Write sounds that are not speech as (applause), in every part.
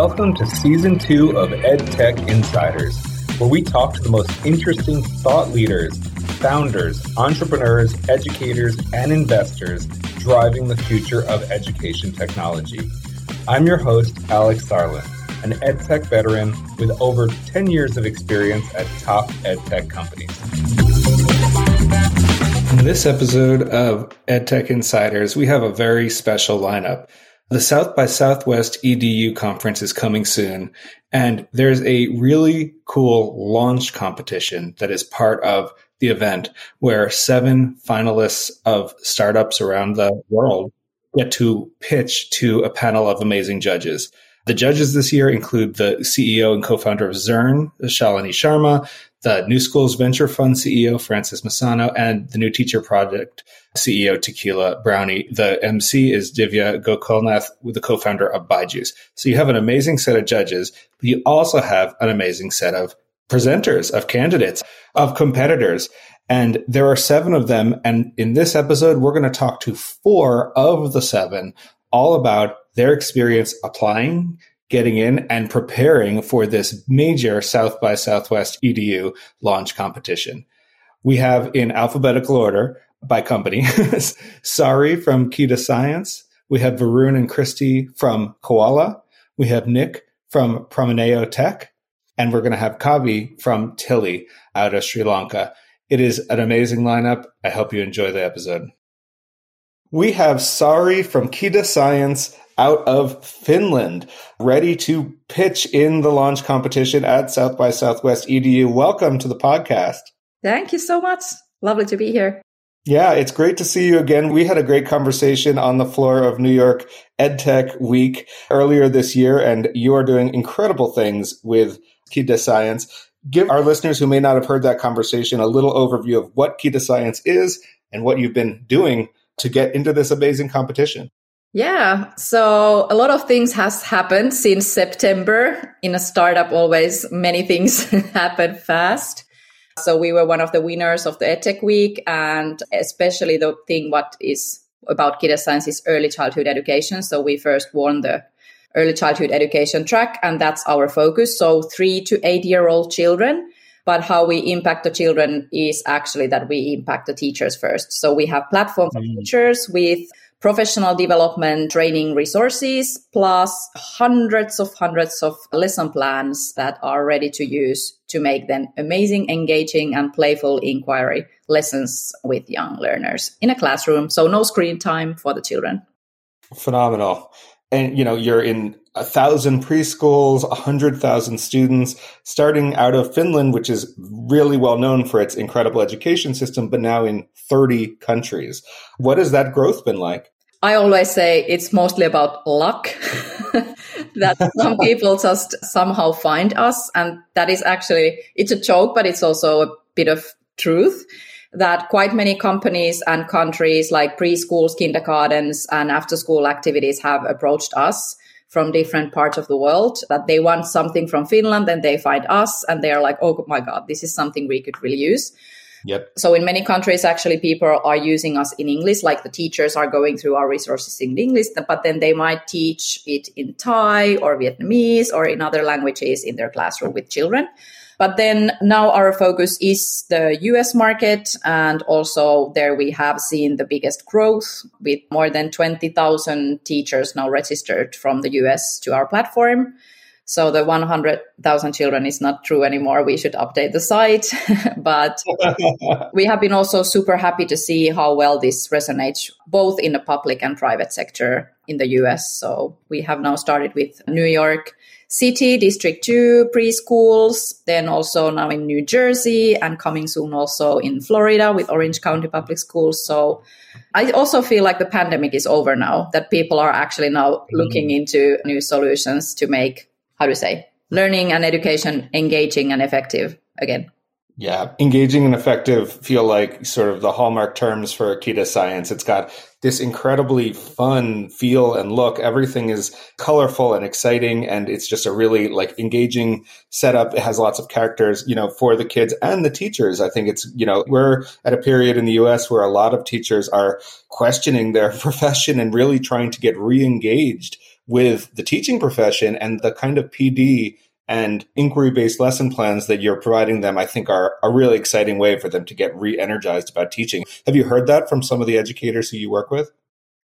Welcome to season two of EdTech Insiders, where we talk to the most interesting thought leaders, founders, entrepreneurs, educators, and investors driving the future of education technology. I'm your host, Alex Sarlin, an EdTech veteran with over 10 years of experience at top EdTech companies. In this episode of EdTech Insiders, we have a very special lineup. The South by Southwest EDU conference is coming soon, and there's a really cool launch competition that is part of the event where seven finalists of startups around the world get to pitch to a panel of amazing judges. The judges this year include the CEO and co-founder of Zearn, Shalinee Sharma, the New Schools Venture Fund CEO, Francis Messano, and the New Teacher Project CEO, Tequilla Brownie. The MC is Divya Gokulnath, with the co-founder of Byju's. So you have an amazing set of judges, but you also have an amazing set of presenters, of candidates, of competitors. And there are seven of them. And in this episode, we're going to talk to four of the seven all about their experience applying getting in and preparing for this major South by Southwest EDU launch competition. We have in alphabetical order by company, (laughs) Sari from Kide Science. We have Varun and Christie from Koalluh. We have Nick from Promineo Tech. And we're going to have Kavi from Tilli out of Sri Lanka. It is an amazing lineup. I hope you enjoy the episode. We have Sari from Kide Science out of Finland, ready to pitch in the launch competition at South by Southwest EDU. Welcome to the podcast. Thank you so much. Lovely to be here. Yeah, it's great to see you again. We had a great conversation on the floor of New York EdTech Week earlier this year, and you are doing incredible things with Kide Science. Give our listeners who may not have heard that conversation a little overview of what Kide Science is and what you've been doing to get into this amazing competition. Yeah. So a lot of things has happened since September. In a startup, always many things (laughs) happen fast. So we were one of the winners of the EdTech Week, and especially the thing what is about Kide Science is early childhood education. So we first won the early childhood education track, and that's our focus. So three to eight year old children. But how we impact the children is actually that we impact the teachers first. So we have platform for mm. teachers with professional development training resources, plus hundreds of hundreds of lesson plans that are ready to use to make them amazing, engaging, and playful inquiry lessons with young learners in a classroom. So no screen time for the children. Phenomenal. And you know, you're in a thousand preschools, a hundred thousand students, starting out of Finland, which is really well known for its incredible education system, but now in 30 countries. What has that growth been like? I always say it's mostly about luck (laughs) that some (laughs) people just somehow find us. And that is actually, it's a joke, but it's also a bit of truth that quite many companies and countries like preschools, kindergartens and after school activities have approached us from different parts of the world that they want something from Finland and they find us and they're like, oh my God, this is something we could really use. Yep. So in many countries, actually, people are using us in English, like the teachers are going through our resources in English, but then they might teach it in Thai or Vietnamese or in other languages in their classroom with children. But then now our focus is the US market. And also there we have seen the biggest growth with more than 20,000 teachers now registered from the US to our platform. So the 100,000 children is not true anymore. We should update the site. (laughs) but (laughs) we have been also super happy to see how well this resonates both in the public and private sector in the US. So we have now started with New York, City, District 2 preschools, then also now in New Jersey and coming soon also in Florida with Orange County Public Schools. So I also feel like the pandemic is over now, that people are actually now mm. looking into new solutions to make, how to say, learning and education engaging and effective again. Yeah, engaging and effective feel like sort of the hallmark terms for Kide Science. It's got this incredibly fun feel and look. Everything is colorful and exciting, and it's just a really like engaging setup. It has lots of characters, you know, for the kids and the teachers. I think it's, you know, we're at a period in the US where a lot of teachers are questioning their (laughs) profession and really trying to get re engaged with the teaching profession and the kind of PD and inquiry based lesson plans that you're providing them, I think are a really exciting way for them to get re energized about teaching. Have you heard that from some of the educators who you work with?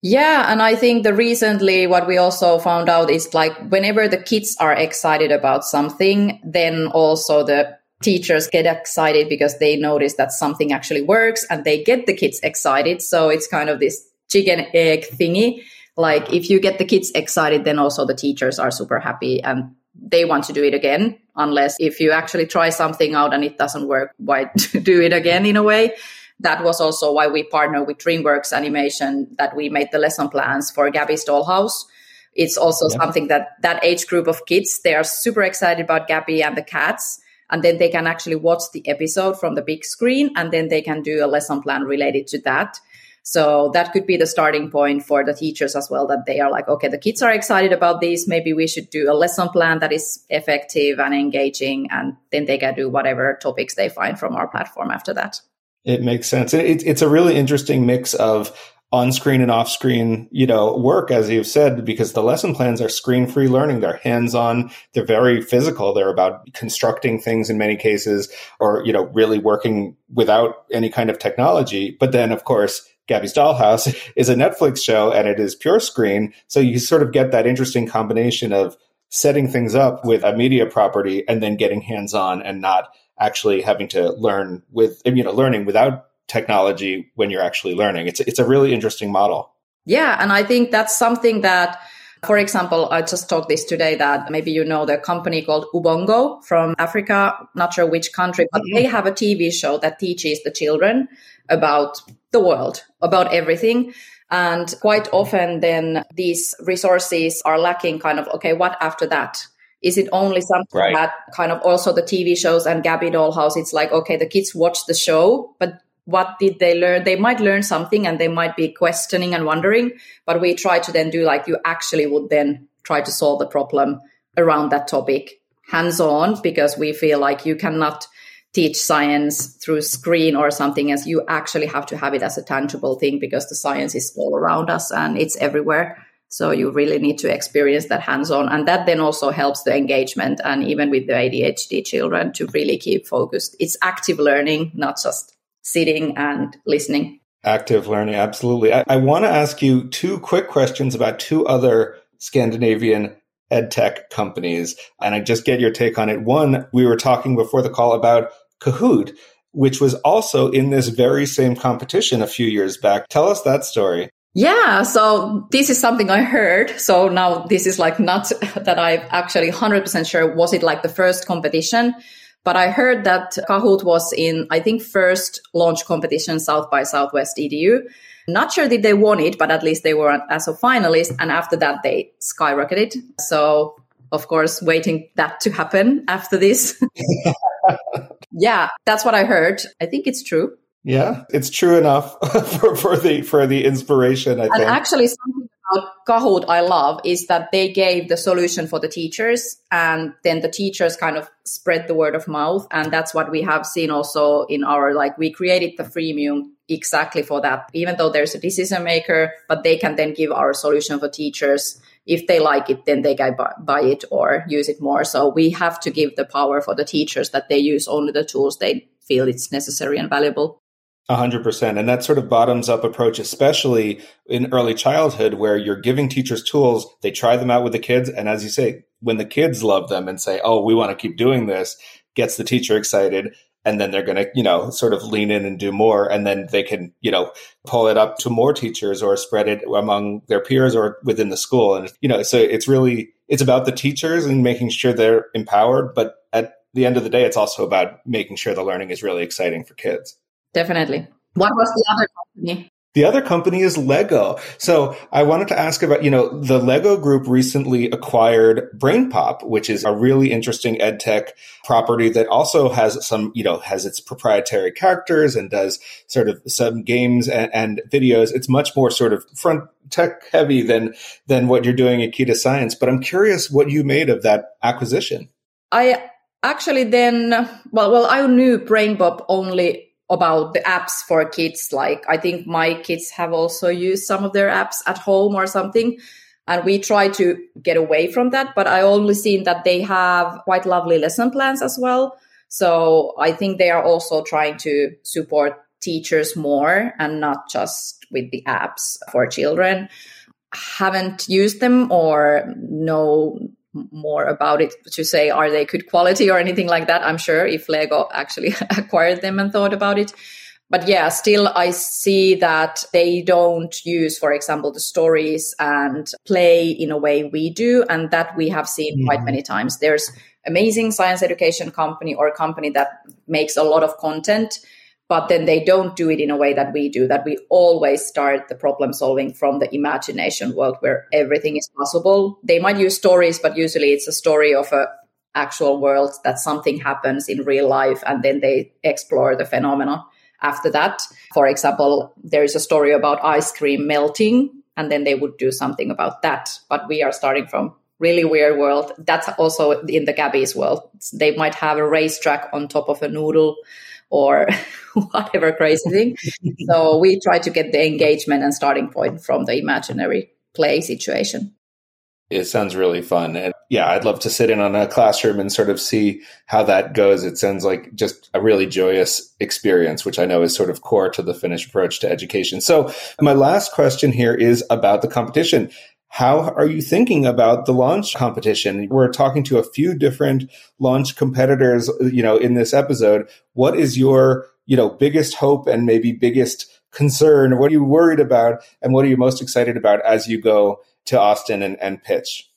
Yeah, and I think the recently what we also found out is like whenever the kids are excited about something, then also the teachers get excited because they notice that something actually works and they get the kids excited. So it's kind of this chicken egg thingy. Like if you get the kids excited, then also the teachers are super happy and they want to do it again unless if you actually try something out and it doesn't work why (laughs) do it again in a way? That was also why we partnered with dreamworks animation that we made the lesson plans for gabby's dollhouse. It's also something that that age group of kids they are super excited about gabby and the cats and then they can actually watch the episode from the big screen and then they can do a lesson plan related to that so that could be the starting point for the teachers as well that they are like, okay, the kids are excited about this. Maybe we should do a lesson plan that is effective and engaging. And then they can do whatever topics they find from our platform after that. It makes sense. It, it's a really interesting mix of on screen and off screen, you know, work, as you've said, because the lesson plans are screen free learning. They're hands on. They're very physical. They're about constructing things in many cases or, you know, really working without any kind of technology. But then, of course, Gabby's Dollhouse (laughs) is a Netflix show and it is pure screen. So you sort of get that interesting combination of setting things up with a media property and then getting hands on and not actually having to learn with, you know, learning without technology when you're actually learning. It's, it's a really interesting model. Yeah. And I think that's something that, for example, I just talked this today that maybe you know the company called Ubongo from Africa, not sure which country, but mm-hmm. they have a TV show that teaches the children about the world, about everything. And quite often then these resources are lacking kind of, okay, what after that? Is it only something right. that kind of also the TV shows and Gabby Dollhouse, it's like, okay, the kids watch the show, but what did they learn? They might learn something and they might be questioning and wondering, but we try to then do like you actually would then try to solve the problem around that topic. Hands on because we feel like you cannot teach science through screen or something as you actually have to have it as a tangible thing because the science is all around us and it's everywhere. So you really need to experience that hands on. And that then also helps the engagement and even with the ADHD children to really keep focused. It's active learning not just sitting and listening active learning absolutely I, I want to ask you two quick questions about two other Scandinavian ed tech companies. And I just get your take on it. One, we were talking before the call about Kahoot, which was also in this very same competition a few years back. Tell us that story. Yeah, so this is something I heard. So now this is like not (laughs) that I'm actually 100% sure was it like the first competition, but I heard that Kahoot was in, I think, first launch competition South by Southwest EDU. Not sure that they won it, but at least they were as a finalist. And after that, they skyrocketed. So of course, waiting that to happen after this. (laughs) yeah, that's what I heard. I think it's true. Yeah, it's true enough (laughs) for, for the for the inspiration. I and think. actually, something about Kahoot I love is that they gave the solution for the teachers, and then the teachers kind of spread the word of mouth, and that's what we have seen also in our like we created the freemium exactly for that. Even though there's a decision maker, but they can then give our solution for teachers if they like it, then they can buy it or use it more. So we have to give the power for the teachers that they use only the tools they feel it's necessary and valuable. A hundred percent. And that sort of bottoms up approach, especially in early childhood where you're giving teachers tools, they try them out with the kids. And as you say, when the kids love them and say, Oh, we want to keep doing this, gets the teacher excited and then they're going to you know sort of lean in and do more and then they can you know pull it up to more teachers or spread it among their peers or within the school and you know so it's really it's about the teachers and making sure they're empowered but at the end of the day it's also about making sure the learning is really exciting for kids definitely what was the other company the other company is Lego. So I wanted to ask about, you know, the Lego group recently acquired BrainPop, which is a really interesting ed tech property that also has some, you know, has its proprietary characters and does sort of some games and, and videos. It's much more sort of front tech heavy than, than what you're doing at Kide Science. But I'm curious what you made of that acquisition. I actually then, well, well, I knew BrainPop only about the apps for kids. Like I think my kids have also used some of their apps at home or something. And we try to get away from that, but I only seen that they have quite lovely lesson plans as well. So I think they are also trying to support teachers more and not just with the apps for children. Haven't used them or know more about it to say are they good quality or anything like that. I'm sure if Lego actually (laughs) acquired them and thought about it but yeah, still I see that they don't use, for example, the stories and play in a way we do. And that we have seen mm-hmm. quite many times. There's amazing science education company or a company that makes a lot of content, but then they don't do it in a way that we do, that we always start the problem solving from the imagination world where everything is possible. They might use stories, but usually it's a story of a actual world that something happens in real life and then they explore the phenomena after that. For example, there is a story about ice cream melting, and then they would do something about that. But we are starting from really weird world. That's also in the Gabby's world. They might have a racetrack on top of a noodle or (laughs) whatever crazy thing. (laughs) so we try to get the engagement and starting point from the imaginary play situation. It sounds really fun. And yeah, I'd love to sit in on a classroom and sort of see how that goes. It sounds like just a really joyous experience, which I know is sort of core to the Finnish approach to education. So my last question here is about the competition. How are you thinking about the launch competition? We're talking to a few different launch competitors, you know, in this episode. What is your, you know, biggest hope and maybe biggest concern? What are you worried about? And what are you most excited about as you go to Austin and, and pitch?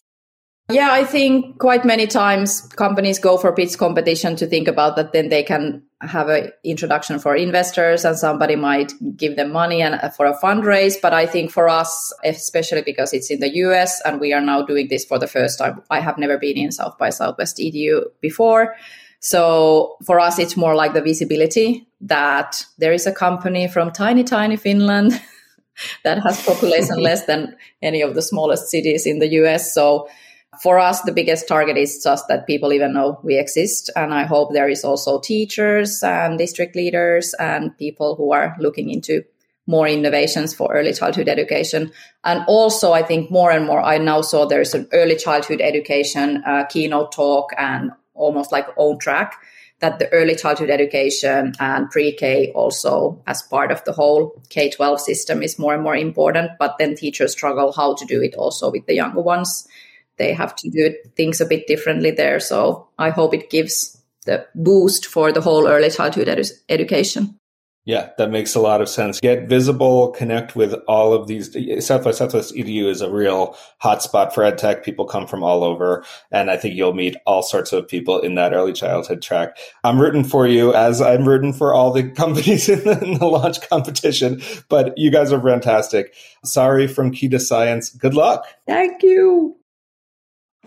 Yeah, I think quite many times companies go for pitch competition to think about that. Then they can have an introduction for investors, and somebody might give them money and uh, for a fundraise. But I think for us, especially because it's in the US and we are now doing this for the first time, I have never been in South by Southwest EDU before. So for us, it's more like the visibility that there is a company from tiny, tiny Finland (laughs) that has population (laughs) less than any of the smallest cities in the US. So for us, the biggest target is just that people even know we exist. And I hope there is also teachers and district leaders and people who are looking into more innovations for early childhood education. And also, I think more and more, I now saw there's an early childhood education uh, keynote talk and almost like own track that the early childhood education and pre-K also as part of the whole K-12 system is more and more important. But then teachers struggle how to do it also with the younger ones. They have to do things a bit differently there. So I hope it gives the boost for the whole early childhood edu- education. Yeah, that makes a lot of sense. Get visible, connect with all of these. South by Southwest EDU is a real hotspot for EdTech. People come from all over, and I think you'll meet all sorts of people in that early childhood track. I'm rooting for you as I'm rooting for all the (laughs) companies in the, in the launch competition, but you guys are fantastic. Sari from Kide Science. Good luck. Thank you.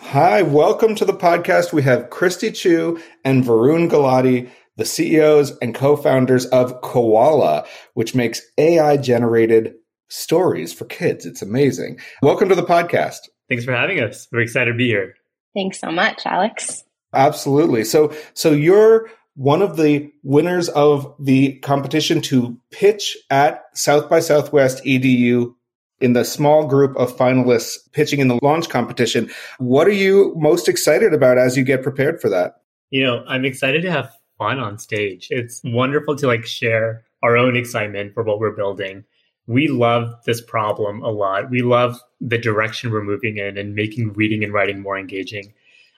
Hi, welcome to the podcast. We have Christie Chu and Varun Gulati, the CEOs and co-founders of Koalluh, which makes AI generated stories for kids. It's amazing. Welcome to the podcast. Thanks for having us. We're excited to be here. Thanks so much, Alex. Absolutely. So so you're one of the winners of the competition to pitch at South by Southwest EDU in the small group of finalists pitching in the launch competition. What are you most excited about as you get prepared for that? You know, I'm excited to have fun on stage. It's wonderful to like share our own excitement for what we're building. We love this problem a lot. We love the direction we're moving in and making reading and writing more engaging.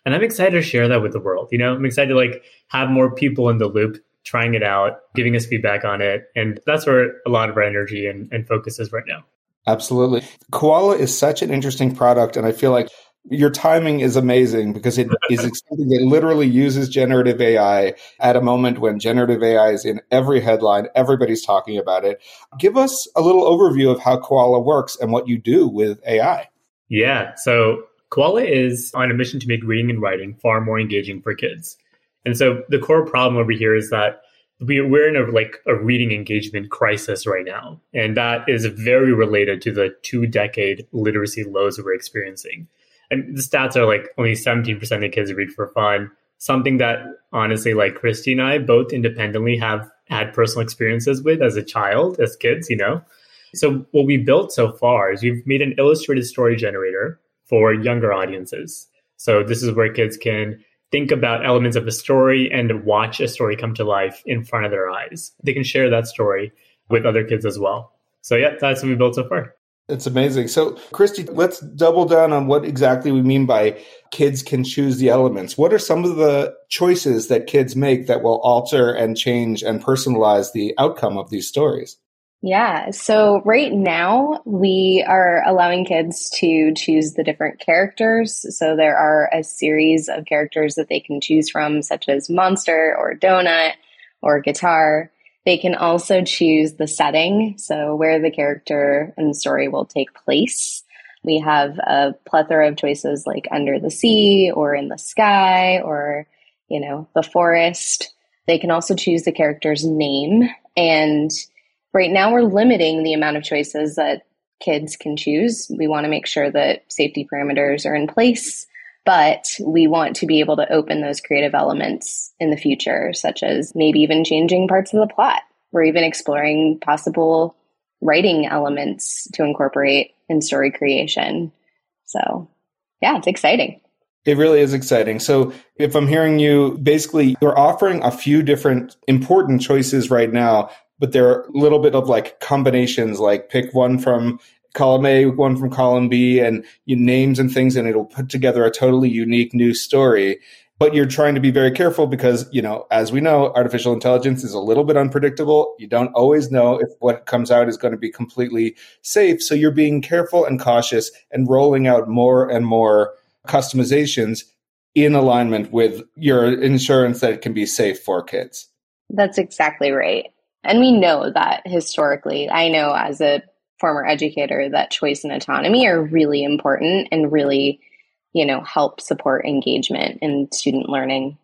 And I'm excited to share that with the world. You know, I'm excited to like have more people in the loop trying it out, giving us feedback on it. And that's where a lot of our energy and, and focus is right now. Absolutely. Koalluh is such an interesting product. And I feel like your timing is amazing because it is (laughs) something that literally uses generative AI at a moment when generative AI is in every headline. Everybody's talking about it. Give us a little overview of how Koalluh works and what you do with AI. Yeah. So Koalluh is on a mission to make reading and writing far more engaging for kids. And so the core problem over here is that we're in a like a reading engagement crisis right now. And that is very related to the two decade literacy lows that we're experiencing and the stats are like only 17% of kids read for fun. Something that honestly, like Christie and I both independently have had personal experiences with as a child, as kids, you know. So what we built so far is we've made an illustrated story generator for younger audiences. So this is where kids can think about elements of a story and watch a story come to life in front of their eyes. They can share that story with other kids as well. So yeah, that's what we built so far. It's amazing. So, Christie, let's double down on what exactly we mean by kids can choose the elements. What are some of the choices that kids make that will alter and change and personalize the outcome of these stories? Yeah. So right now we are allowing kids to choose the different characters. So there are a series of characters that they can choose from, such as monster or donut or guitar. They can also choose the setting. So where the character and the story will take place. We have a plethora of choices like under the sea or in the sky or, you know, the forest. They can also choose the character's name and right now we're limiting the amount of choices that kids can choose. We want to make sure that safety parameters are in place, but we want to be able to open those creative elements in the future, such as maybe even changing parts of the plot. We're even exploring possible writing elements to incorporate in story creation. So, yeah, it's exciting. It really is exciting. So, if I'm hearing you, basically, you're offering a few different important choices right now but there are a little bit of like combinations, like pick one from column A, one from column B, and you names and things, and it'll put together a totally unique new story. But you're trying to be very careful because, you know, as we know, artificial intelligence is a little bit unpredictable. You don't always know if what comes out is going to be completely safe. So you're being careful and cautious and rolling out more and more customizations in alignment with your insurance that it can be safe for kids. That's exactly right. And we know that historically, I know as a former educator that choice and autonomy are really important and really, you know, help support engagement in student learning.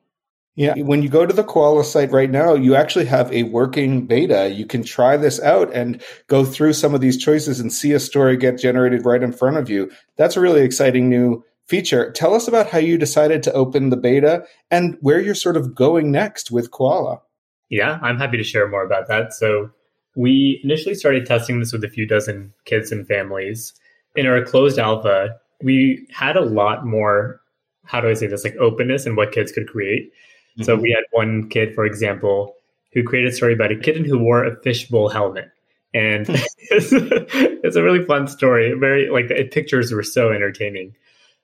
Yeah, when you go to the Koalluh site right now, you actually have a working beta. You can try this out and go through some of these choices and see a story get generated right in front of you. That's a really exciting new feature. Tell us about how you decided to open the beta and where you're sort of going next with Koalluh. Yeah, I'm happy to share more about that. So, we initially started testing this with a few dozen kids and families. In our closed alpha, we had a lot more, how do I say this, like openness in what kids could create. Mm-hmm. So, we had one kid, for example, who created a story about a kitten who wore a fishbowl helmet. And (laughs) it's, it's a really fun story. Very, like, the pictures were so entertaining.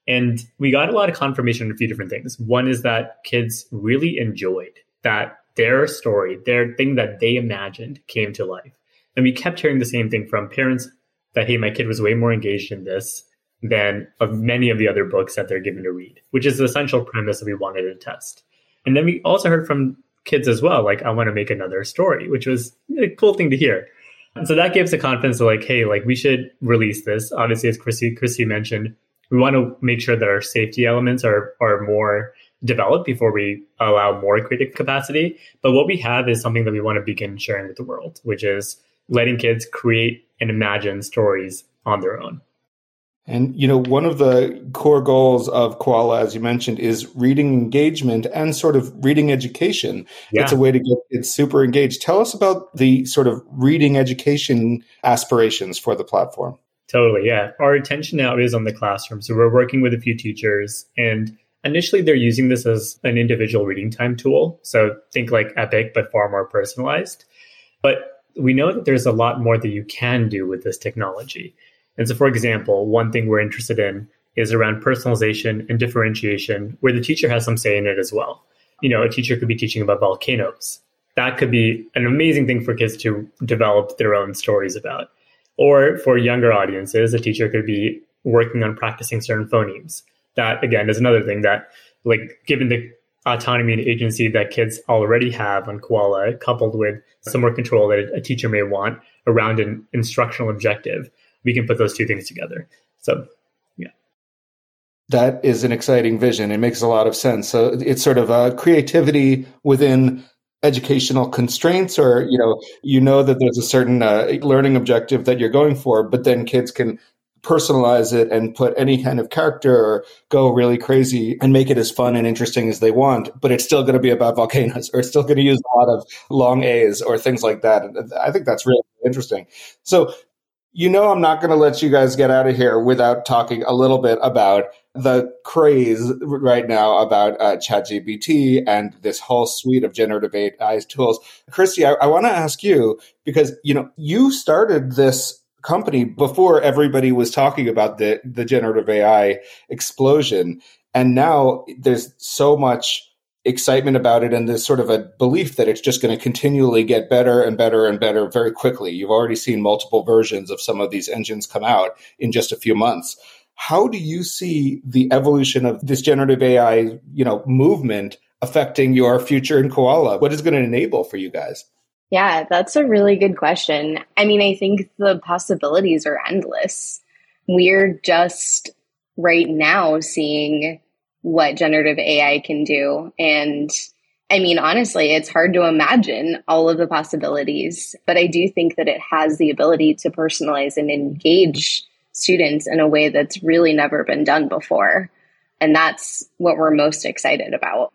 And we got a lot of confirmation on a few different things. One is that kids really enjoyed that their story, their thing that they imagined came to life. And we kept hearing the same thing from parents that, hey, my kid was way more engaged in this than of many of the other books that they're given to read, which is the essential premise that we wanted to test. And then we also heard from kids as well, like, I want to make another story, which was a cool thing to hear. And so that gives the confidence of like, hey, like we should release this. Obviously, as Chrissy, Chrissy mentioned, we want to make sure that our safety elements are are more develop before we allow more creative capacity. But what we have is something that we want to begin sharing with the world, which is letting kids create and imagine stories on their own. And, you know, one of the core goals of Koalluh, as you mentioned, is reading engagement and sort of reading education. Yeah. It's a way to get kids super engaged. Tell us about the sort of reading education aspirations for the platform. Totally. Yeah. Our attention now is on the classroom. So we're working with a few teachers and Initially, they're using this as an individual reading time tool. So think like Epic, but far more personalized. But we know that there's a lot more that you can do with this technology. And so, for example, one thing we're interested in is around personalization and differentiation, where the teacher has some say in it as well. You know, a teacher could be teaching about volcanoes. That could be an amazing thing for kids to develop their own stories about. Or for younger audiences, a teacher could be working on practicing certain phonemes that again is another thing that like given the autonomy and agency that kids already have on Koalluh, coupled with some more control that a teacher may want around an instructional objective, we can put those two things together. So, yeah. That is an exciting vision. It makes a lot of sense. So it's sort of a creativity within educational constraints or you know you know that there's a certain uh, learning objective that you're going for but then kids can personalize it and put any kind of character or go really crazy and make it as fun and interesting as they want, but it's still going to be about volcanoes or it's still going to use a lot of long A's or things like that. I think that's really interesting. So you know, I'm not going to let you guys get out of here without talking a little bit about the craze right now about uh, ChatGPT and this whole suite of generative AI tools. Christie, I, I want to ask you because you know you started this company before everybody was talking about the the generative AI explosion, and now there's so much excitement about it and there's sort of a belief that it's just going to continually get better and better and better very quickly. You've already seen multiple versions of some of these engines come out in just a few months. How do you see the evolution of this generative AI, you know, movement affecting your future in Koalluh? What is going to enable for you guys? Yeah, that's a really good question. I mean, I think the possibilities are endless. We're just right now seeing what generative AI can do. And I mean, honestly, it's hard to imagine all of the possibilities, but I do think that it has the ability to personalize and engage students in a way that's really never been done before. And that's what we're most excited about.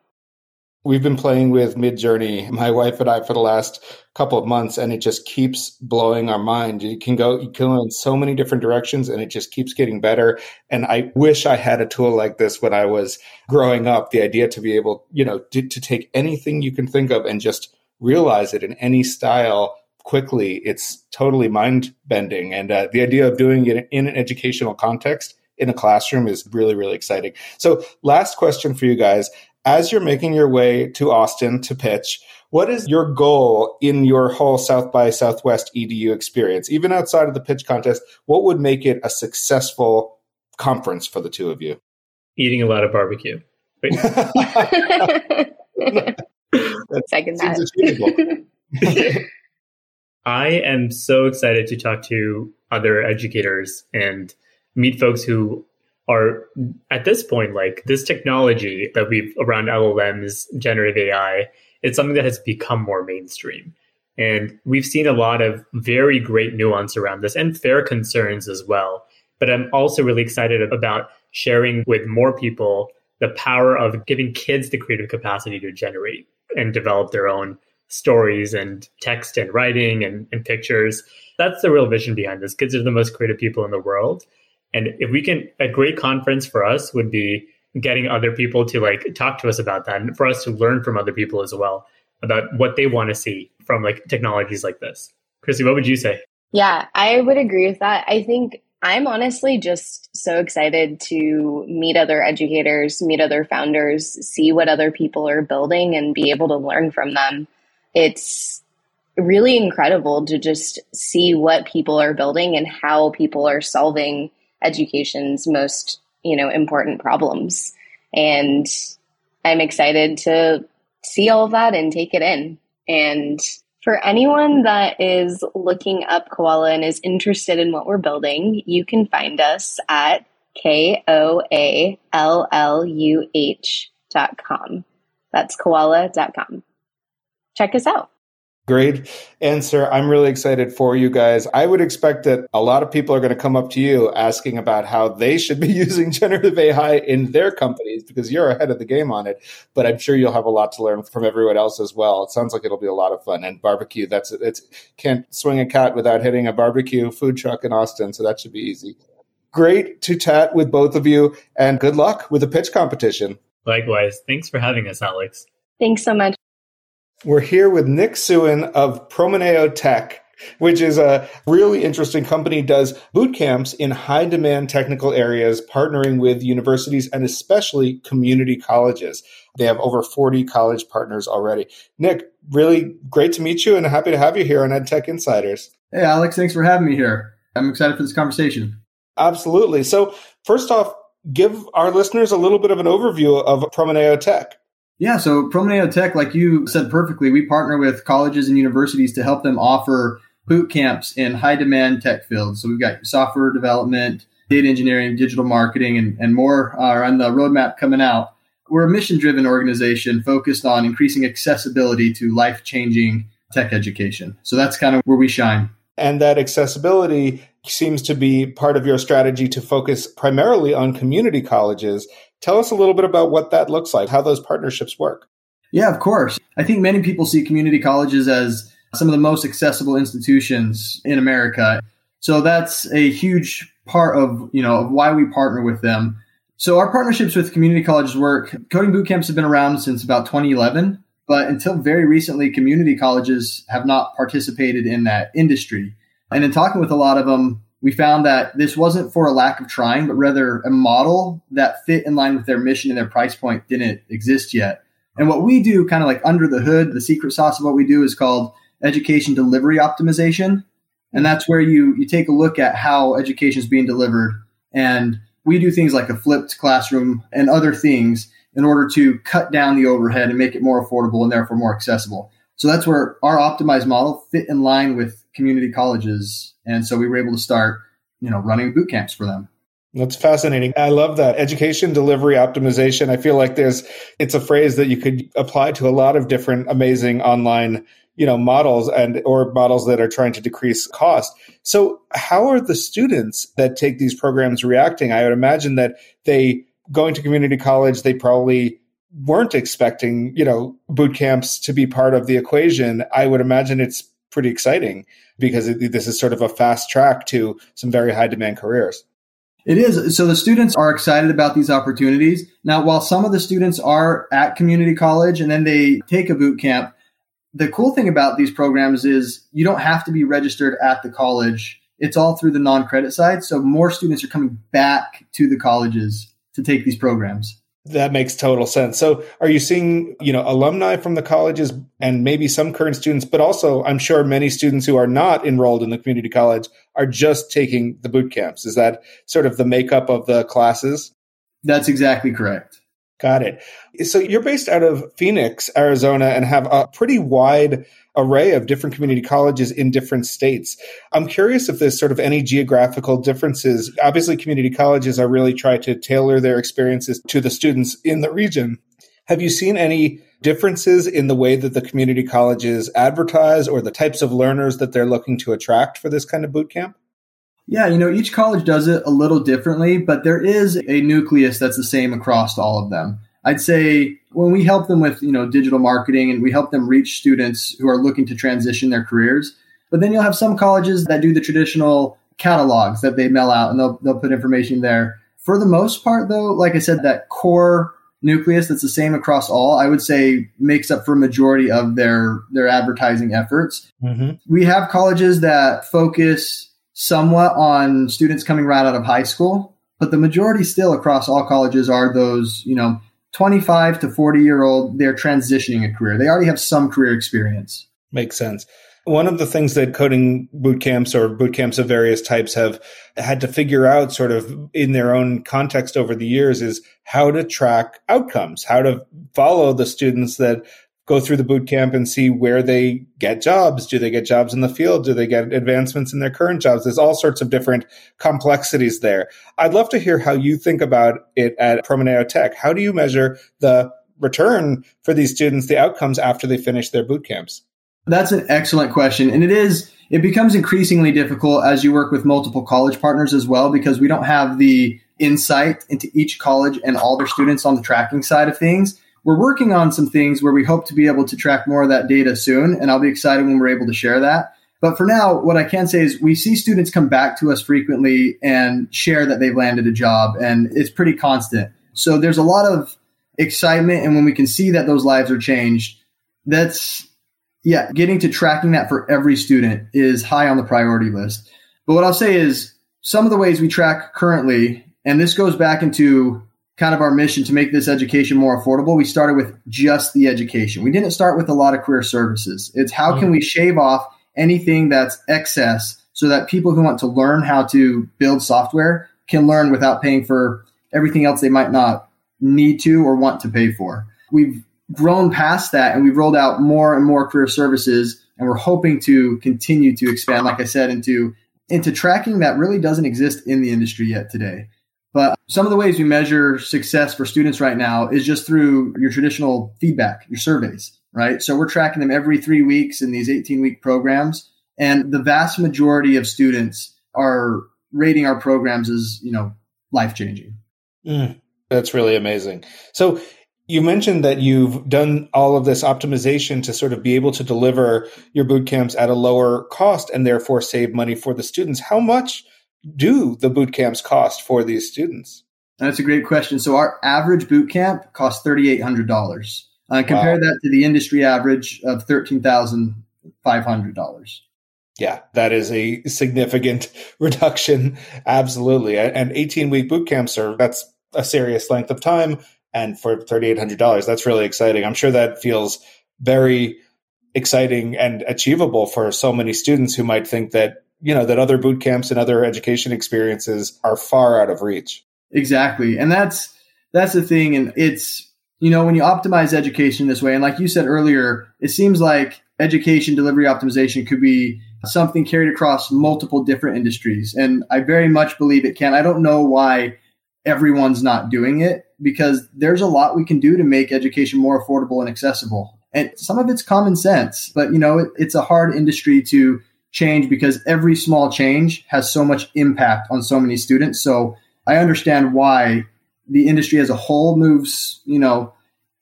We've been playing with Midjourney, my wife and I, for the last couple of months, and it just keeps blowing our mind. You can go, you can go in so many different directions, and it just keeps getting better. And I wish I had a tool like this when I was growing up. The idea to be able, you know, to, to take anything you can think of and just realize it in any style quickly. It's totally mind bending, and uh, the idea of doing it in an educational context in a classroom is really, really exciting. So, last question for you guys as you're making your way to Austin to pitch, what is your goal in your whole South by Southwest EDU experience? Even outside of the pitch contest, what would make it a successful conference for the two of you? Eating a lot of barbecue. (laughs) Second that. (laughs) I am so excited to talk to other educators and meet folks who are at this point like this technology that we've around LLMs, generative AI, it's something that has become more mainstream. And we've seen a lot of very great nuance around this and fair concerns as well. But I'm also really excited about sharing with more people the power of giving kids the creative capacity to generate and develop their own stories and text and writing and, and pictures. That's the real vision behind this. Kids are the most creative people in the world. And if we can, a great conference for us would be getting other people to like talk to us about that and for us to learn from other people as well about what they want to see from like technologies like this. Chrissy, what would you say? Yeah, I would agree with that. I think I'm honestly just so excited to meet other educators, meet other founders, see what other people are building and be able to learn from them. It's really incredible to just see what people are building and how people are solving education's most you know important problems. And i'm excited to see all of that and take it in. And for anyone that is looking up koalluh and is interested in what we're building you can find us at k-o-a-l-l-u-h dot com. That's koalluh dot com. Check us out Great answer. I'm really excited for you guys. I would expect that a lot of people are going to come up to you asking about how they should be (laughs) using generative AI in their companies because you're ahead of the game on it. But I'm sure you'll have a lot to learn from everyone else as well. It sounds like it'll be a lot of fun. And barbecue, that's it's can't swing a cat without hitting a barbecue food truck in Austin, so that should be easy. Great to chat with both of you, and good luck with the pitch competition. Likewise. Thanks for having us, Alex. Thanks so much. We're here with Nick Suwyn of Promineo Tech, which is a really interesting company, does boot camps in high demand technical areas, partnering with universities and especially community colleges. They have over 40 college partners already. Nick, really great to meet you and happy to have you here on EdTech Insiders. Hey, Alex, thanks for having me here. I'm excited for this conversation. Absolutely. So, first off, give our listeners a little bit of an overview of Promineo Tech. Yeah, so Promineo Tech, like you said perfectly, we partner with colleges and universities to help them offer boot camps in high demand tech fields. So we've got software development, data engineering, digital marketing, and, and more are on the roadmap coming out. We're a mission driven organization focused on increasing accessibility to life changing tech education. So that's kind of where we shine. And that accessibility seems to be part of your strategy to focus primarily on community colleges. Tell us a little bit about what that looks like, how those partnerships work. Yeah, of course. I think many people see community colleges as some of the most accessible institutions in America. So that's a huge part of, you know, of why we partner with them. So our partnerships with community colleges work. Coding boot camps have been around since about 2011, but until very recently, community colleges have not participated in that industry. And in talking with a lot of them, we found that this wasn't for a lack of trying, but rather a model that fit in line with their mission and their price point didn't exist yet. And what we do, kind of like under the hood, the secret sauce of what we do is called education delivery optimization. And that's where you, you take a look at how education is being delivered. And we do things like a flipped classroom and other things in order to cut down the overhead and make it more affordable and therefore more accessible. So that's where our optimized model fit in line with community colleges. And so we were able to start, you know, running boot camps for them. That's fascinating. I love that. Education delivery optimization. I feel like there's it's a phrase that you could apply to a lot of different amazing online, you know, models and or models that are trying to decrease cost. So, how are the students that take these programs reacting? I would imagine that they going to community college, they probably weren't expecting, you know, boot camps to be part of the equation. I would imagine it's pretty exciting because it, this is sort of a fast track to some very high demand careers. It is. So the students are excited about these opportunities. Now, while some of the students are at community college and then they take a boot camp, the cool thing about these programs is you don't have to be registered at the college. It's all through the non credit side. So more students are coming back to the colleges to take these programs. That makes total sense. So are you seeing, you know, alumni from the colleges and maybe some current students, but also I'm sure many students who are not enrolled in the community college are just taking the boot camps. Is that sort of the makeup of the classes? That's exactly correct. Got it. So you're based out of Phoenix, Arizona, and have a pretty wide array of different community colleges in different states. I'm curious if there's sort of any geographical differences. Obviously, community colleges are really trying to tailor their experiences to the students in the region. Have you seen any differences in the way that the community colleges advertise or the types of learners that they're looking to attract for this kind of boot camp? Yeah, you know, each college does it a little differently, but there is a nucleus that's the same across all of them. I'd say when we help them with, you know, digital marketing and we help them reach students who are looking to transition their careers, but then you'll have some colleges that do the traditional catalogs that they mail out and they'll, they'll put information there. For the most part, though, like I said, that core nucleus that's the same across all, I would say makes up for a majority of their, their advertising efforts. Mm-hmm. We have colleges that focus somewhat on students coming right out of high school, but the majority still across all colleges are those, you know, 25 to 40 year old, they're transitioning a career. They already have some career experience. Makes sense. One of the things that coding boot camps or boot camps of various types have had to figure out sort of in their own context over the years is how to track outcomes, how to follow the students that go through the boot camp and see where they get jobs. Do they get jobs in the field? Do they get advancements in their current jobs? There's all sorts of different complexities there. I'd love to hear how you think about it at Promineo Tech. How do you measure the return for these students, the outcomes after they finish their boot camps? That's an excellent question. And it is, it becomes increasingly difficult as you work with multiple college partners as well, because we don't have the insight into each college and all their students on the tracking side of things we're working on some things where we hope to be able to track more of that data soon, and I'll be excited when we're able to share that. But for now, what I can say is we see students come back to us frequently and share that they've landed a job, and it's pretty constant. So there's a lot of excitement, and when we can see that those lives are changed, that's yeah, getting to tracking that for every student is high on the priority list. But what I'll say is some of the ways we track currently, and this goes back into kind of our mission to make this education more affordable, we started with just the education. We didn't start with a lot of career services. It's how can mm. we shave off anything that's excess so that people who want to learn how to build software can learn without paying for everything else they might not need to or want to pay for. We've grown past that and we've rolled out more and more career services and we're hoping to continue to expand like I said into into tracking that really doesn't exist in the industry yet today. But some of the ways we measure success for students right now is just through your traditional feedback, your surveys, right? So we're tracking them every three weeks in these 18 week programs. And the vast majority of students are rating our programs as, you know, life changing. Mm, that's really amazing. So You mentioned that you've done all of this optimization to sort of be able to deliver your boot camps at a lower cost and therefore save money for the students. How much do the boot camps cost for these students? That's a great question. So our average boot camp costs thirty eight hundred dollars. Uh, compare wow. that to the industry average of thirteen thousand five hundred dollars. Yeah, that is a significant (laughs) reduction. Absolutely. And 18 week boot camps are, that's a serious length of time. And for $3,800, that's really exciting. I'm sure that feels very exciting and achievable for so many students who might think that, you know, that other boot camps and other education experiences are far out of reach. Exactly. And that's, that's the thing. And it's, you know, when you optimize education this way, and like you said earlier, it seems like education delivery optimization could be something carried across multiple different industries. And I very much believe it can. I don't know why everyone's not doing it because there's a lot we can do to make education more affordable and accessible. And some of it's common sense, but you know, it, it's a hard industry to change because every small change has so much impact on so many students. So I understand why the industry as a whole moves, you know,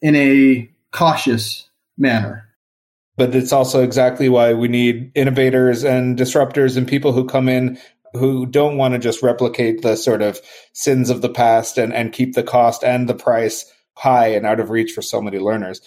in a cautious manner but it's also exactly why we need innovators and disruptors and people who come in who don't want to just replicate the sort of sins of the past and, and keep the cost and the price high and out of reach for so many learners.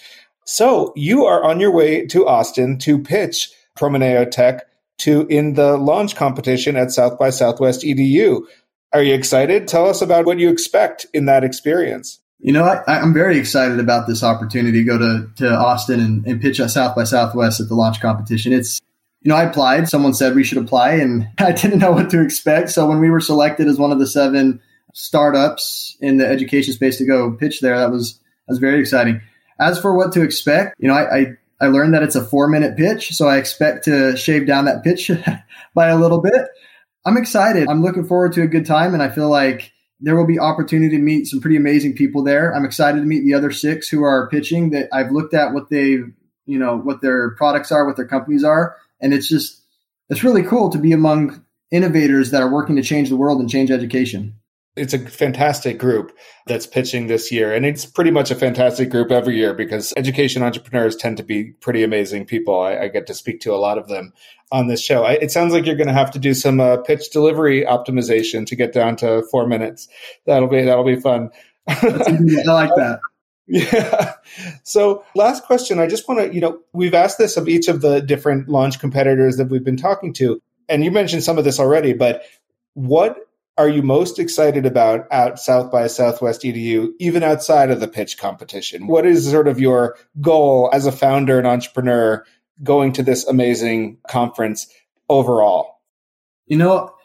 So you are on your way to Austin to pitch Promineo Tech to in the launch competition at South by Southwest EDU. Are you excited? Tell us about what you expect in that experience. You know, I, am very excited about this opportunity to go to, to Austin and, and pitch at South by Southwest at the launch competition. It's, you know, I applied. Someone said we should apply, and (laughs) I didn't know what to expect. So when we were selected as one of the seven startups in the education space to go pitch there, that was that was very exciting. As for what to expect, you know, I, I, I learned that it's a four minute pitch, so I expect to shave down that pitch (laughs) by a little bit. I'm excited. I'm looking forward to a good time, and I feel like there will be opportunity to meet some pretty amazing people there. I'm excited to meet the other six who are pitching that I've looked at what they, you know, what their products are, what their companies are. And it's just, it's really cool to be among innovators that are working to change the world and change education. It's a fantastic group that's pitching this year. And it's pretty much a fantastic group every year because education entrepreneurs tend to be pretty amazing people. I, I get to speak to a lot of them on this show. I, it sounds like you're going to have to do some uh, pitch delivery optimization to get down to four minutes. That'll be, that'll be fun. I like that. (laughs) Yeah. So last question, I just want to, you know, we've asked this of each of the different launch competitors that we've been talking to, and you mentioned some of this already, but what are you most excited about at South by Southwest EDU, even outside of the pitch competition? What is sort of your goal as a founder and entrepreneur going to this amazing conference overall? You know,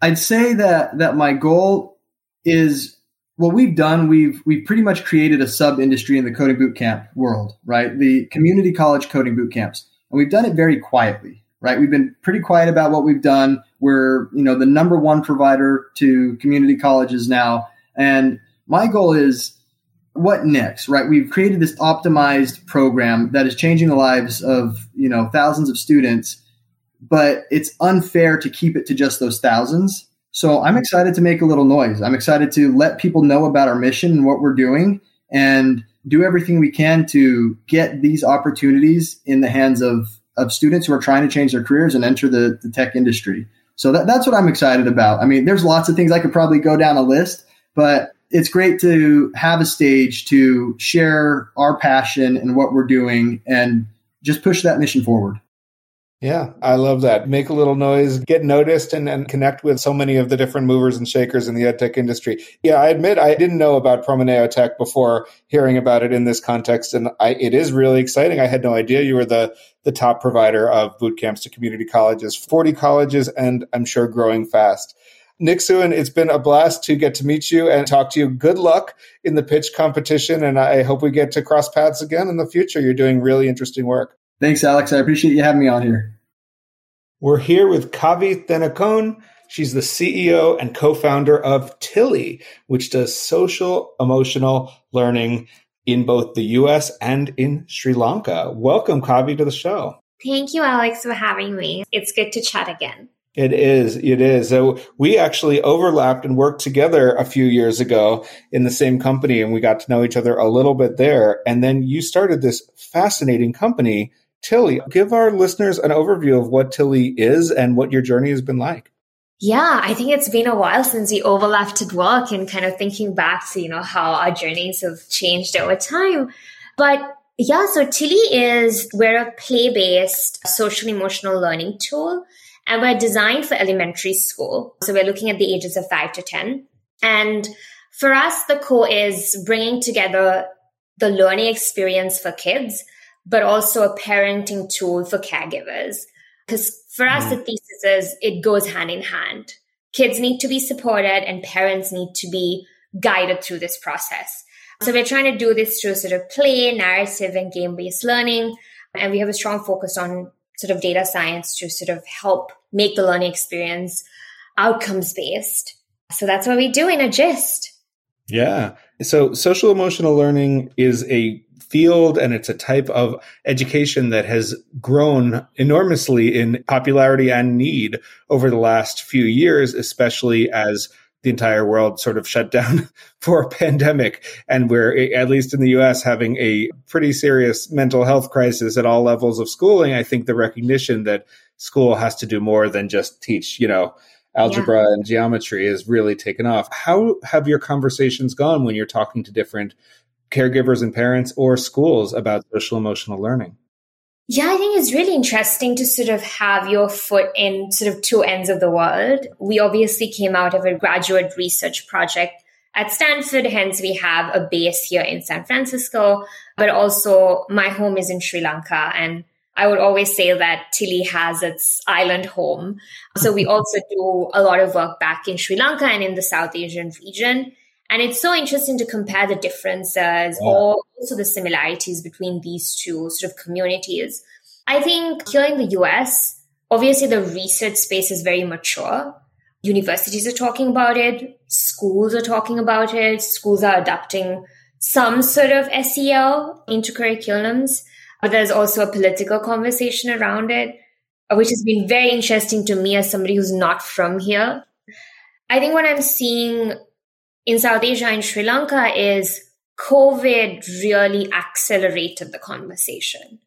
I'd say that that my goal is what we've done. We've we've pretty much created a sub industry in the coding bootcamp world, right? The community college coding bootcamps. and we've done it very quietly right? We've been pretty quiet about what we've done. We're, you know, the number one provider to community colleges now. And my goal is what next, right? We've created this optimized program that is changing the lives of, you know, thousands of students, but it's unfair to keep it to just those thousands. So I'm excited to make a little noise. I'm excited to let people know about our mission and what we're doing and do everything we can to get these opportunities in the hands of of students who are trying to change their careers and enter the, the tech industry. So that, that's what I'm excited about. I mean, there's lots of things I could probably go down a list, but it's great to have a stage to share our passion and what we're doing and just push that mission forward. Yeah, I love that. Make a little noise, get noticed, and, and connect with so many of the different movers and shakers in the edtech industry. Yeah, I admit I didn't know about Promineo Tech before hearing about it in this context, and I, it is really exciting. I had no idea you were the the top provider of boot camps to community colleges, 40 colleges, and I'm sure growing fast. Nick Suwyn, it's been a blast to get to meet you and talk to you. Good luck in the pitch competition, and I hope we get to cross paths again in the future. You're doing really interesting work. Thanks, Alex. I appreciate you having me on here. We're here with Kavi Thenakoon. She's the CEO and co-founder of Tilli, which does social emotional learning in both the US and in Sri Lanka. Welcome, Kavi, to the show. Thank you, Alex, for having me. It's good to chat again. It is. It is. So we actually overlapped and worked together a few years ago in the same company and we got to know each other a little bit there. And then you started this fascinating company, Tilli. Give our listeners an overview of what Tilli is and what your journey has been like. Yeah, I think it's been a while since we overlapped at work and kind of thinking back to, you know, how our journeys have changed over time. But yeah, so Tilli is, we're a play based social emotional learning tool and we're designed for elementary school. So we're looking at the ages of five to 10. And for us, the core is bringing together the learning experience for kids, but also a parenting tool for caregivers. Because for us, mm. the thesis is it goes hand in hand. Kids need to be supported and parents need to be guided through this process. So we're trying to do this through sort of play, narrative, and game based learning. And we have a strong focus on sort of data science to sort of help make the learning experience outcomes based. So that's what we do in a gist. Yeah. So social emotional learning is a field and it's a type of education that has grown enormously in popularity and need over the last few years, especially as the entire world sort of shut down (laughs) for a pandemic. And we're, at least in the US, having a pretty serious mental health crisis at all levels of schooling. I think the recognition that school has to do more than just teach, you know, algebra yeah. and geometry is really taken off. How have your conversations gone when you're talking to different caregivers and parents or schools about social emotional learning? Yeah, I think it's really interesting to sort of have your foot in sort of two ends of the world. We obviously came out of a graduate research project at Stanford, hence we have a base here in San Francisco, but also my home is in Sri Lanka and I would always say that Tilli has its island home. So we also do a lot of work back in Sri Lanka and in the South Asian region. And it's so interesting to compare the differences yeah. or also the similarities between these two sort of communities. I think here in the US, obviously the research space is very mature. Universities are talking about it, schools are talking about it, schools are adopting some sort of SEL into curriculums, but there's also a political conversation around it, which has been very interesting to me as somebody who's not from here. I think what I'm seeing in South Asia and Sri Lanka is COVID really accelerated the conversation.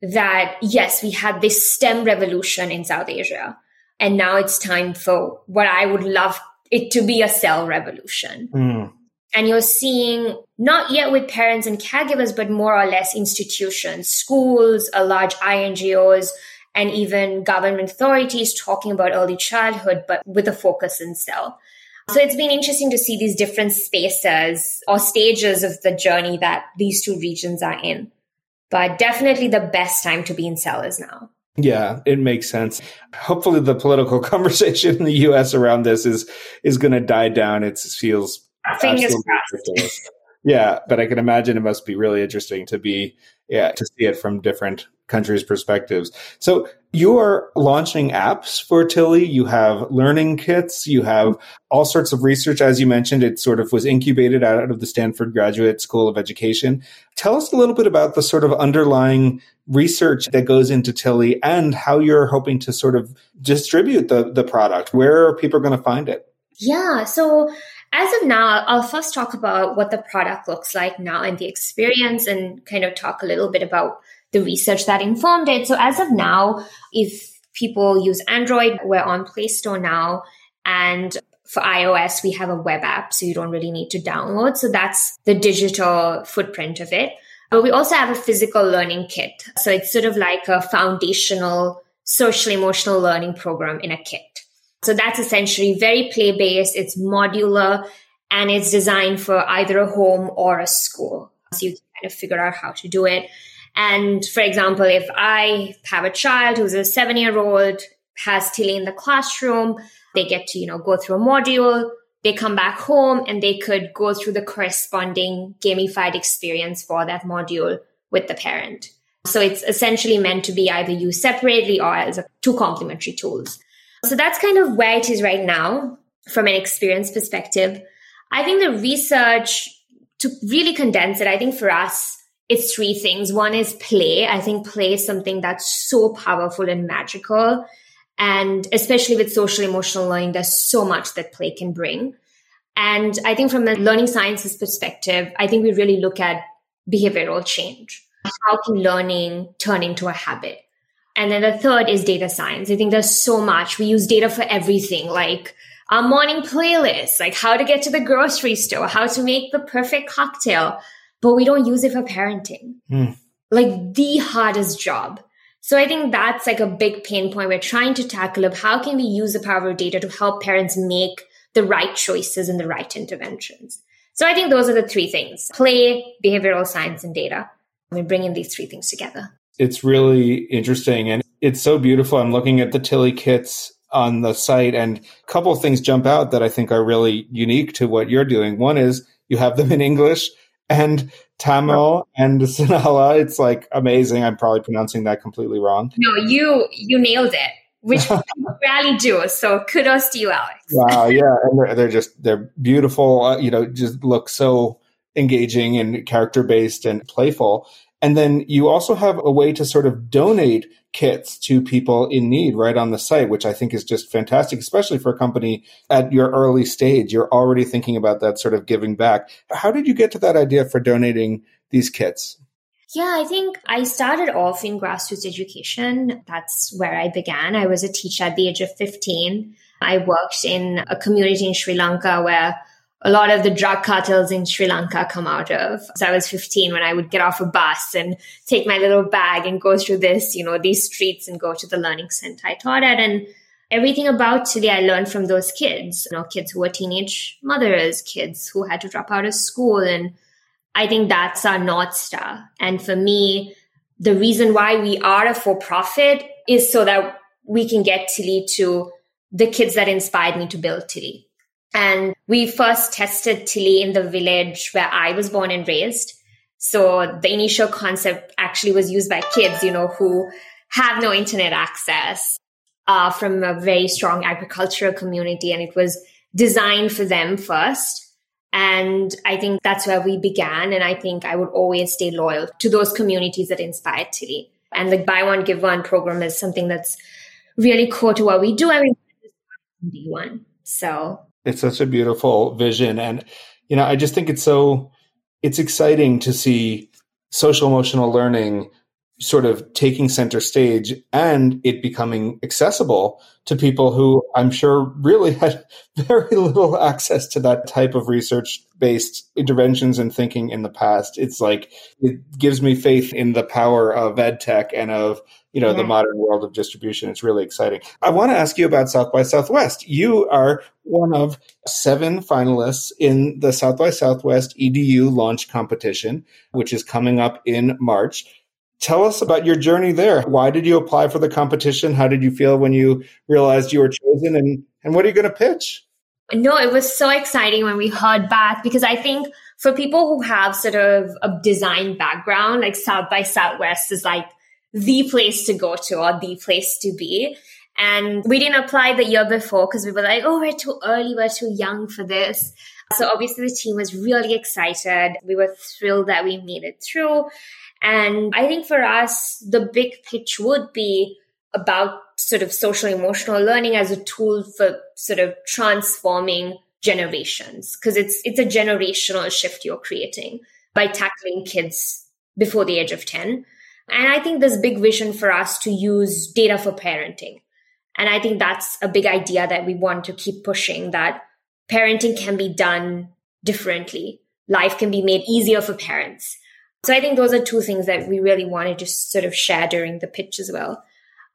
That yes, we had this STEM revolution in South Asia, and now it's time for what I would love it to be a SEL revolution. Mm. And you're seeing not yet with parents and caregivers, but more or less institutions, schools, a large INGOs, and even government authorities talking about early childhood, but with a focus in SEL. So it's been interesting to see these different spaces or stages of the journey that these two regions are in. But definitely the best time to be in SEL is now. Yeah, it makes sense. Hopefully the political (laughs) conversation in the US around this is is going to die down. It feels fingers crossed. Yeah, but I can imagine it must be really interesting to be yeah, to see it from different countries' perspectives. So you're launching apps for Tilli. You have learning kits. You have all sorts of research. As you mentioned, it sort of was incubated out of the Stanford Graduate School of Education. Tell us a little bit about the sort of underlying research that goes into Tilli and how you're hoping to sort of distribute the, the product. Where are people going to find it? Yeah. So as of now, I'll first talk about what the product looks like now and the experience and kind of talk a little bit about the research that informed it. So as of now, if people use Android, we're on Play Store now. And for iOS, we have a web app, so you don't really need to download. So that's the digital footprint of it. But we also have a physical learning kit. So it's sort of like a foundational social emotional learning program in a kit. So that's essentially very play based. It's modular and it's designed for either a home or a school. So you can kind of figure out how to do it. And for example, if I have a child who's a seven year old, has Tilli in the classroom, they get to, you know, go through a module, they come back home and they could go through the corresponding gamified experience for that module with the parent. So it's essentially meant to be either used separately or as two complementary tools. So that's kind of where it is right now from an experience perspective. I think the research to really condense it, I think for us, it's three things. One is play. I think play is something that's so powerful and magical. And especially with social emotional learning, there's so much that play can bring. And I think from a learning sciences perspective, I think we really look at behavioral change. How can learning turn into a habit? And then the third is data science. I think there's so much. We use data for everything, like our morning playlist, like how to get to the grocery store, how to make the perfect cocktail, but we don't use it for parenting. Mm. Like the hardest job. So I think that's like a big pain point we're trying to tackle of how can we use the power of data to help parents make the right choices and the right interventions. So I think those are the three things play, behavioral science, and data. I mean, bringing these three things together. It's really interesting and it's so beautiful. I'm looking at the Tilli kits on the site and a couple of things jump out that I think are really unique to what you're doing. One is you have them in English and Tamil and (laughs) Sinhala. It's like amazing. I'm probably pronouncing that completely wrong. No, you you nailed it which (laughs) rarely do. So kudos to you, Alex. Wow, yeah, and they're, they're just they're beautiful. Uh, you know, just look so engaging and character based and playful. And then you also have a way to sort of donate kits to people in need right on the site, which I think is just fantastic, especially for a company at your early stage. You're already thinking about that sort of giving back. How did you get to that idea for donating these kits? Yeah, I think I started off in grassroots education. That's where I began. I was a teacher at the age of 15. I worked in a community in Sri Lanka where a lot of the drug cartels in Sri Lanka come out of. So I was 15 when I would get off a bus and take my little bag and go through this, you know, these streets and go to the learning center. I taught at and everything about Tilli I learned from those kids, you know, kids who were teenage mothers, kids who had to drop out of school and I think that's our North Star. And for me, the reason why we are a for profit is so that we can get Tilli to the kids that inspired me to build Tilli. And we first tested Tilli in the village where I was born and raised. So the initial concept actually was used by kids, you know, who have no internet access uh, from a very strong agricultural community. And it was designed for them first. And I think that's where we began. And I think I would always stay loyal to those communities that inspired Tilli. And the buy one, give one program is something that's really core to what we do. I mean, one. So it's such a beautiful vision. And, you know, I just think it's so, it's exciting to see social emotional learning sort of taking center stage and it becoming accessible to people who I'm sure really (laughs) had very little access to that type of research based interventions and thinking in the past. It's like it gives me faith in the power of ed tech and of you know yeah. the mm-hmm. modern world of distribution. It's really exciting. I want to ask you about South by Southwest. You are one of seven finalists in the South by Southwest EDU launch competition, which is coming up in March. Tell us about your journey there. Why did you apply for the competition? How did you feel when you realized you were chosen? And, and what are you going to pitch? No, it was so exciting when we heard back because I think for people who have sort of a design background, like South by Southwest is like the place to go to or the place to be. And we didn't apply the year before because we were like, oh, we're too early, we're too young for this. So obviously the team was really excited. We were thrilled that we made it through. And I think for us, the big pitch would be about sort of social emotional learning as a tool for sort of transforming generations because it's it's a generational shift you're creating by tackling kids before the age of 10 and i think this big vision for us to use data for parenting and i think that's a big idea that we want to keep pushing that parenting can be done differently life can be made easier for parents so I think those are two things that we really wanted to sort of share during the pitch as well.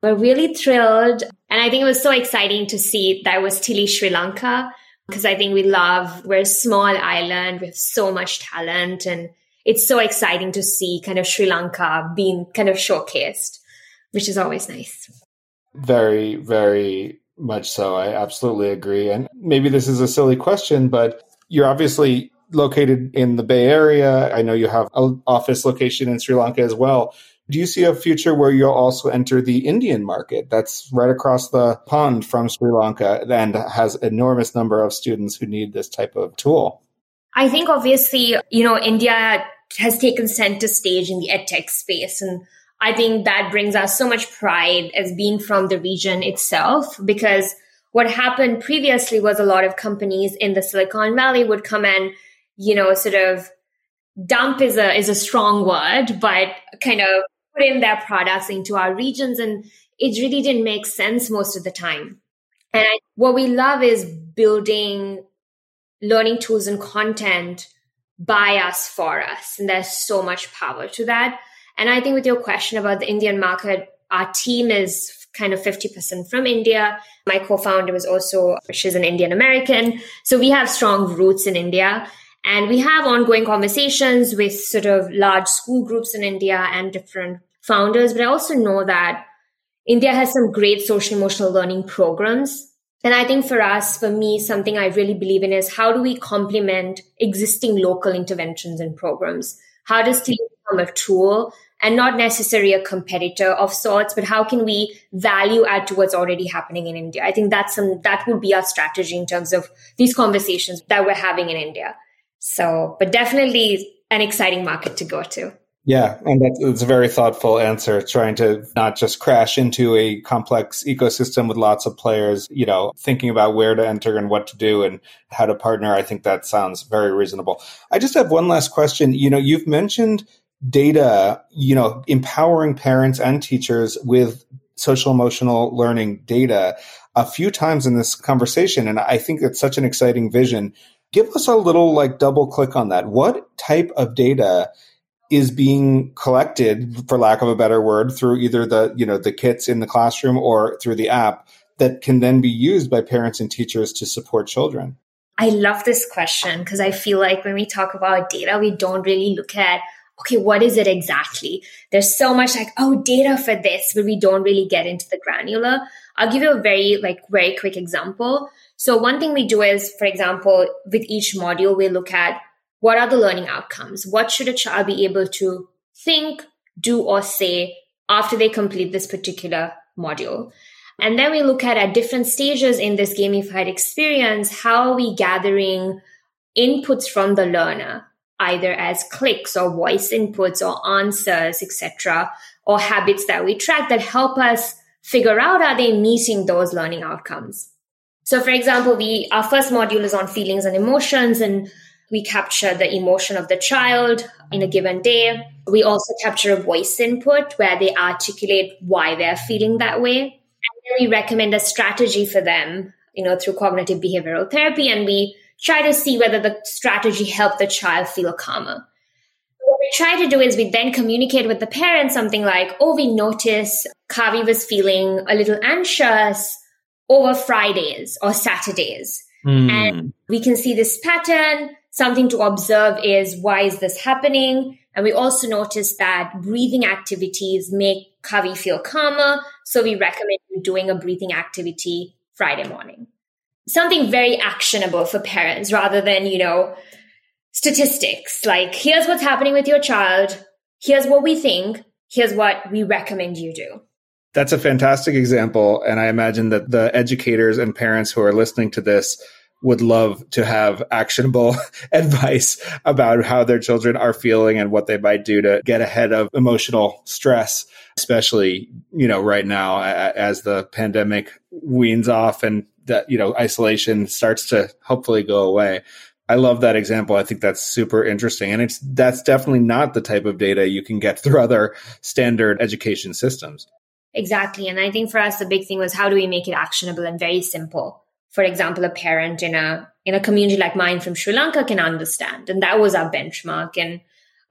We're really thrilled. And I think it was so exciting to see that was Tilli Sri Lanka because I think we love, we're a small island with so much talent. And it's so exciting to see kind of Sri Lanka being kind of showcased, which is always nice. Very, very much so. I absolutely agree. And maybe this is a silly question, but you're obviously located in the Bay Area. I know you have an office location in Sri Lanka as well. Do you see a future where you'll also enter the Indian market that's right across the pond from Sri Lanka and has enormous number of students who need this type of tool? I think obviously, you know, India has taken center stage in the edtech space and I think that brings us so much pride as being from the region itself because what happened previously was a lot of companies in the Silicon Valley would come and, you know, sort of dump is a is a strong word, but kind of put in their products into our regions and it really didn't make sense most of the time. And what we love is building learning tools and content by us for us. And there's so much power to that. And I think with your question about the Indian market, our team is kind of 50% from India. My co-founder was also, she's an Indian American. So we have strong roots in India. And we have ongoing conversations with sort of large school groups in India and different founders. But I also know that India has some great social emotional learning programs. And I think for us, for me, something I really believe in is how do we complement existing local interventions and programs? How does Tilli become a tool and not necessarily a competitor of sorts, but how can we value add to what's already happening in India? I think that's some, that would be our strategy in terms of these conversations that we're having in India. So, but definitely an exciting market to go to. Yeah, and that's, a very thoughtful answer. Trying to not just crash into a complex ecosystem with lots of players, you know, thinking about where to enter and what to do and how to partner. I think that sounds very reasonable. I just have one last question. You know, you've mentioned data, you know, empowering parents and teachers with social emotional learning data a few times in this conversation. And I think it's such an exciting vision. Give us a little like double click on that. What type of data is being collected for lack of a better word through either the you know the kits in the classroom or through the app that can then be used by parents and teachers to support children. I love this question because i feel like when we talk about data we don't really look at okay what is it exactly? There's so much like oh data for this but we don't really get into the granular. I'll give you a very like very quick example. So one thing we do is for example with each module we look at what are the learning outcomes? What should a child be able to think, do, or say after they complete this particular module? And then we look at at different stages in this gamified experience, how are we gathering inputs from the learner, either as clicks or voice inputs or answers, etc., or habits that we track that help us figure out are they meeting those learning outcomes. So for example, we our first module is on feelings and emotions and we capture the emotion of the child in a given day. We also capture a voice input where they articulate why they're feeling that way. And then we recommend a strategy for them, you know, through cognitive behavioral therapy. And we try to see whether the strategy helped the child feel calmer. What we try to do is we then communicate with the parents something like, oh, we notice Kavi was feeling a little anxious over Fridays or Saturdays. Mm. And we can see this pattern something to observe is why is this happening? And we also noticed that breathing activities make Kavi feel calmer. So we recommend doing a breathing activity Friday morning. Something very actionable for parents rather than, you know, statistics. Like, here's what's happening with your child. Here's what we think. Here's what we recommend you do. That's a fantastic example. And I imagine that the educators and parents who are listening to this would love to have actionable (laughs) advice about how their children are feeling and what they might do to get ahead of emotional stress, especially, you know, right now as the pandemic weans off and that, you know, isolation starts to hopefully go away. I love that example. I think that's super interesting. And it's, that's definitely not the type of data you can get through (laughs) other standard education systems. Exactly. And I think for us, the big thing was how do we make it actionable and very simple? For example, a parent in a in a community like mine from Sri Lanka can understand. And that was our benchmark. And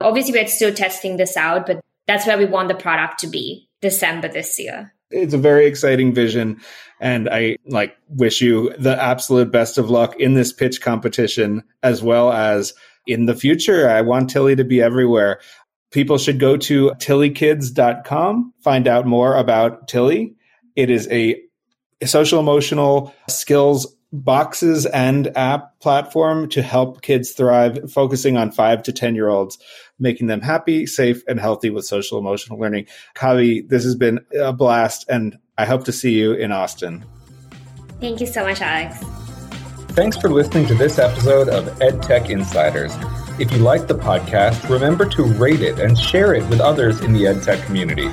obviously we're still testing this out, but that's where we want the product to be December this year. It's a very exciting vision. And I like wish you the absolute best of luck in this pitch competition as well as in the future. I want Tilli to be everywhere. People should go to tillikids.com, find out more about Tilli. It is a social emotional skills boxes and app platform to help kids thrive, focusing on five to 10 year olds, making them happy, safe, and healthy with social emotional learning. Kavi, this has been a blast, and I hope to see you in Austin. Thank you so much, Alex. Thanks for listening to this episode of EdTech Insiders. If you like the podcast, remember to rate it and share it with others in the EdTech community.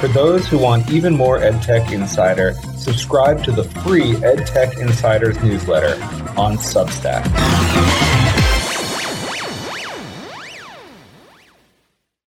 For those who want even more EdTech Insider, subscribe to the free EdTech Insiders newsletter on Substack.